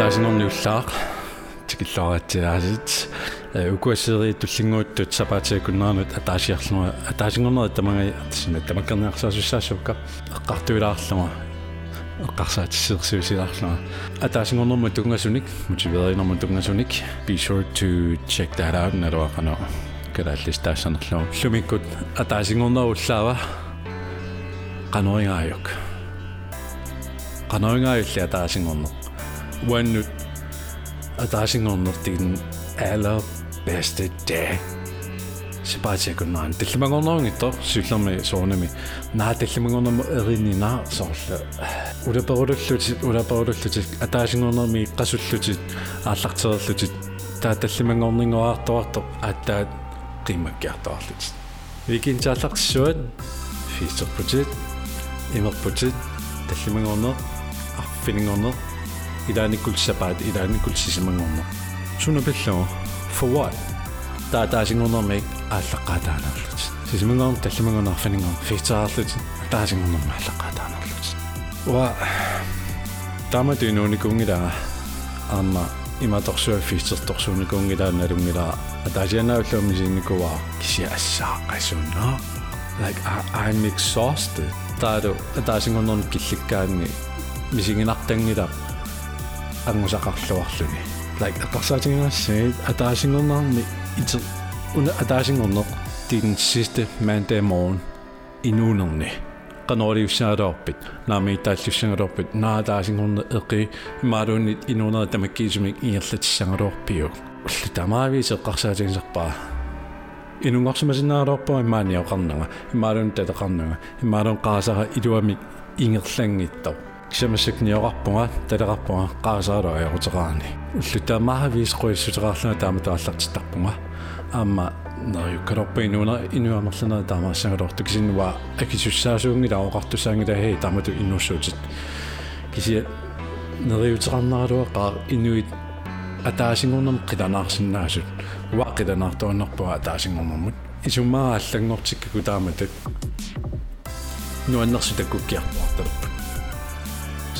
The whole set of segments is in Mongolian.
атаасинерниуллаақ тикиллоратсиаасит укуассери туллингууттут сапаатиакуннаанут атаасиарлума атаасингорнери тамагай артисина тамаккерниарсаасуссаасукка эққартуилаарлума эққарсаатиссерсуисилаарлума атаасингорнерму тунгасуник мотивееринерму тунгасуник be sure to check that out наруақано калааллистаассанерлуу лумиккут атаасингорнеруллаава qanuringaayuk qanuringaayulli ataasingorner uannut атаасингорнертигин aller bedste dag сипаатиакуннаан таллимагорнерунгиттор суллерми соонами наа. Таллимагорнерма эриннинаа соорлу улаперулуллути улаперулуллути атаасингорнерми иққасуллутит ааллартерерлутит таа таллимагорнингоаартуарто ааттаат qimmakkiartoarlut викинчаалларсуат фисерпутит имерпутит таллимагорнер арфинингорнер илааниккулсапаат илааниккулсисимангорнер суна пиллоо for what? Таа таасингорнермик ааллаққаатаанерлут сисимангорн таллимагорнер арфинингор фитсаарлут таасингорнерма ааллаққаатаанерлут уа таматуинууникунгилаа аама иматорсуа фитсерторсууникунгилааналунгилаа атаасианауллуумисинникуа кися ассаа qassunaa like I, I'm exhausted. Таадо атаасингорнерн килликкаанни мисигинартангила ангусақарлуарлуни like атарсаатингаассагит атаасингорнарни ит уна атаасингорнер тин sidste mandag morgen инуунерни qanoriussaaluarpit naami taallussangaloorpit naataasingorne eqi imaaluunnit inuunera tamakkiisumik igerlatissangaloorpiu улли тамаавис эққарсаатигисарпаа инунгорсумасиннаалоорпоо имаани оқарнага имаалуун талеқарнага имаалуун qaasara илуамик ингерлангиттау кисамассакниоқарпунга талеқарпунга qaasаараа аярутеқарани уллу тамаавис қуиссутеқарлуна таама тааллартиттарпунга аама наюккалорпа инуна инуамерлана таамаассангалорту кисиннуа акисуссаасуунгила аоқартусаангила хей таамату иннуссуутит киси нериутеқарнаралуа қаа инуит атаасингорнам қиланаарсинаасут уа қиланаартуаннарпуа атаасингорнэрмут исуммаа аллагнортикку тааматак нуаннерсу таккуккиарпуарталерпут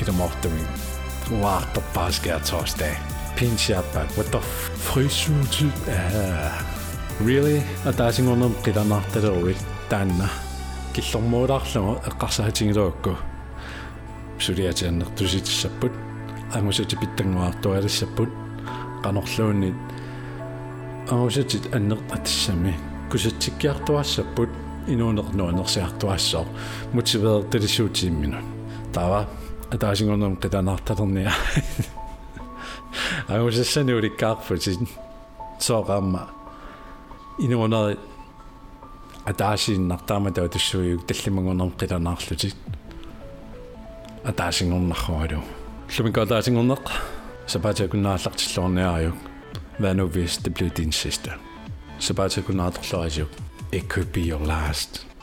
соор скиаторстэй идамортами уаартарпааскиаторстэй пинсиаппа what the фрисуути really? Атаасингорнер қиланаарталеруит таанна киллормуулаарлугу эққарсаатингилуакку сулиатианнертуситиссаппут ангусати питтангуартуалиссаппут qanorluunni ангусатит аннертатиссами кусатсиккиартуассаппут инуунернуанерсиартуассоо мотивеерталиссуутииммину тава атаасингорнум қитанаарталерниа ангусассани уликкаарфутит сооqaamma инуунери атаасииннартаамата туссуиук таллимагорнерм қиланаарлутит атаасингорнарруалу лумикаатаасингорнеқ сапаатакуннааллартиллуорниариук hvad nu hvis det blev din sidste? Så bare til at kunne It could be your last.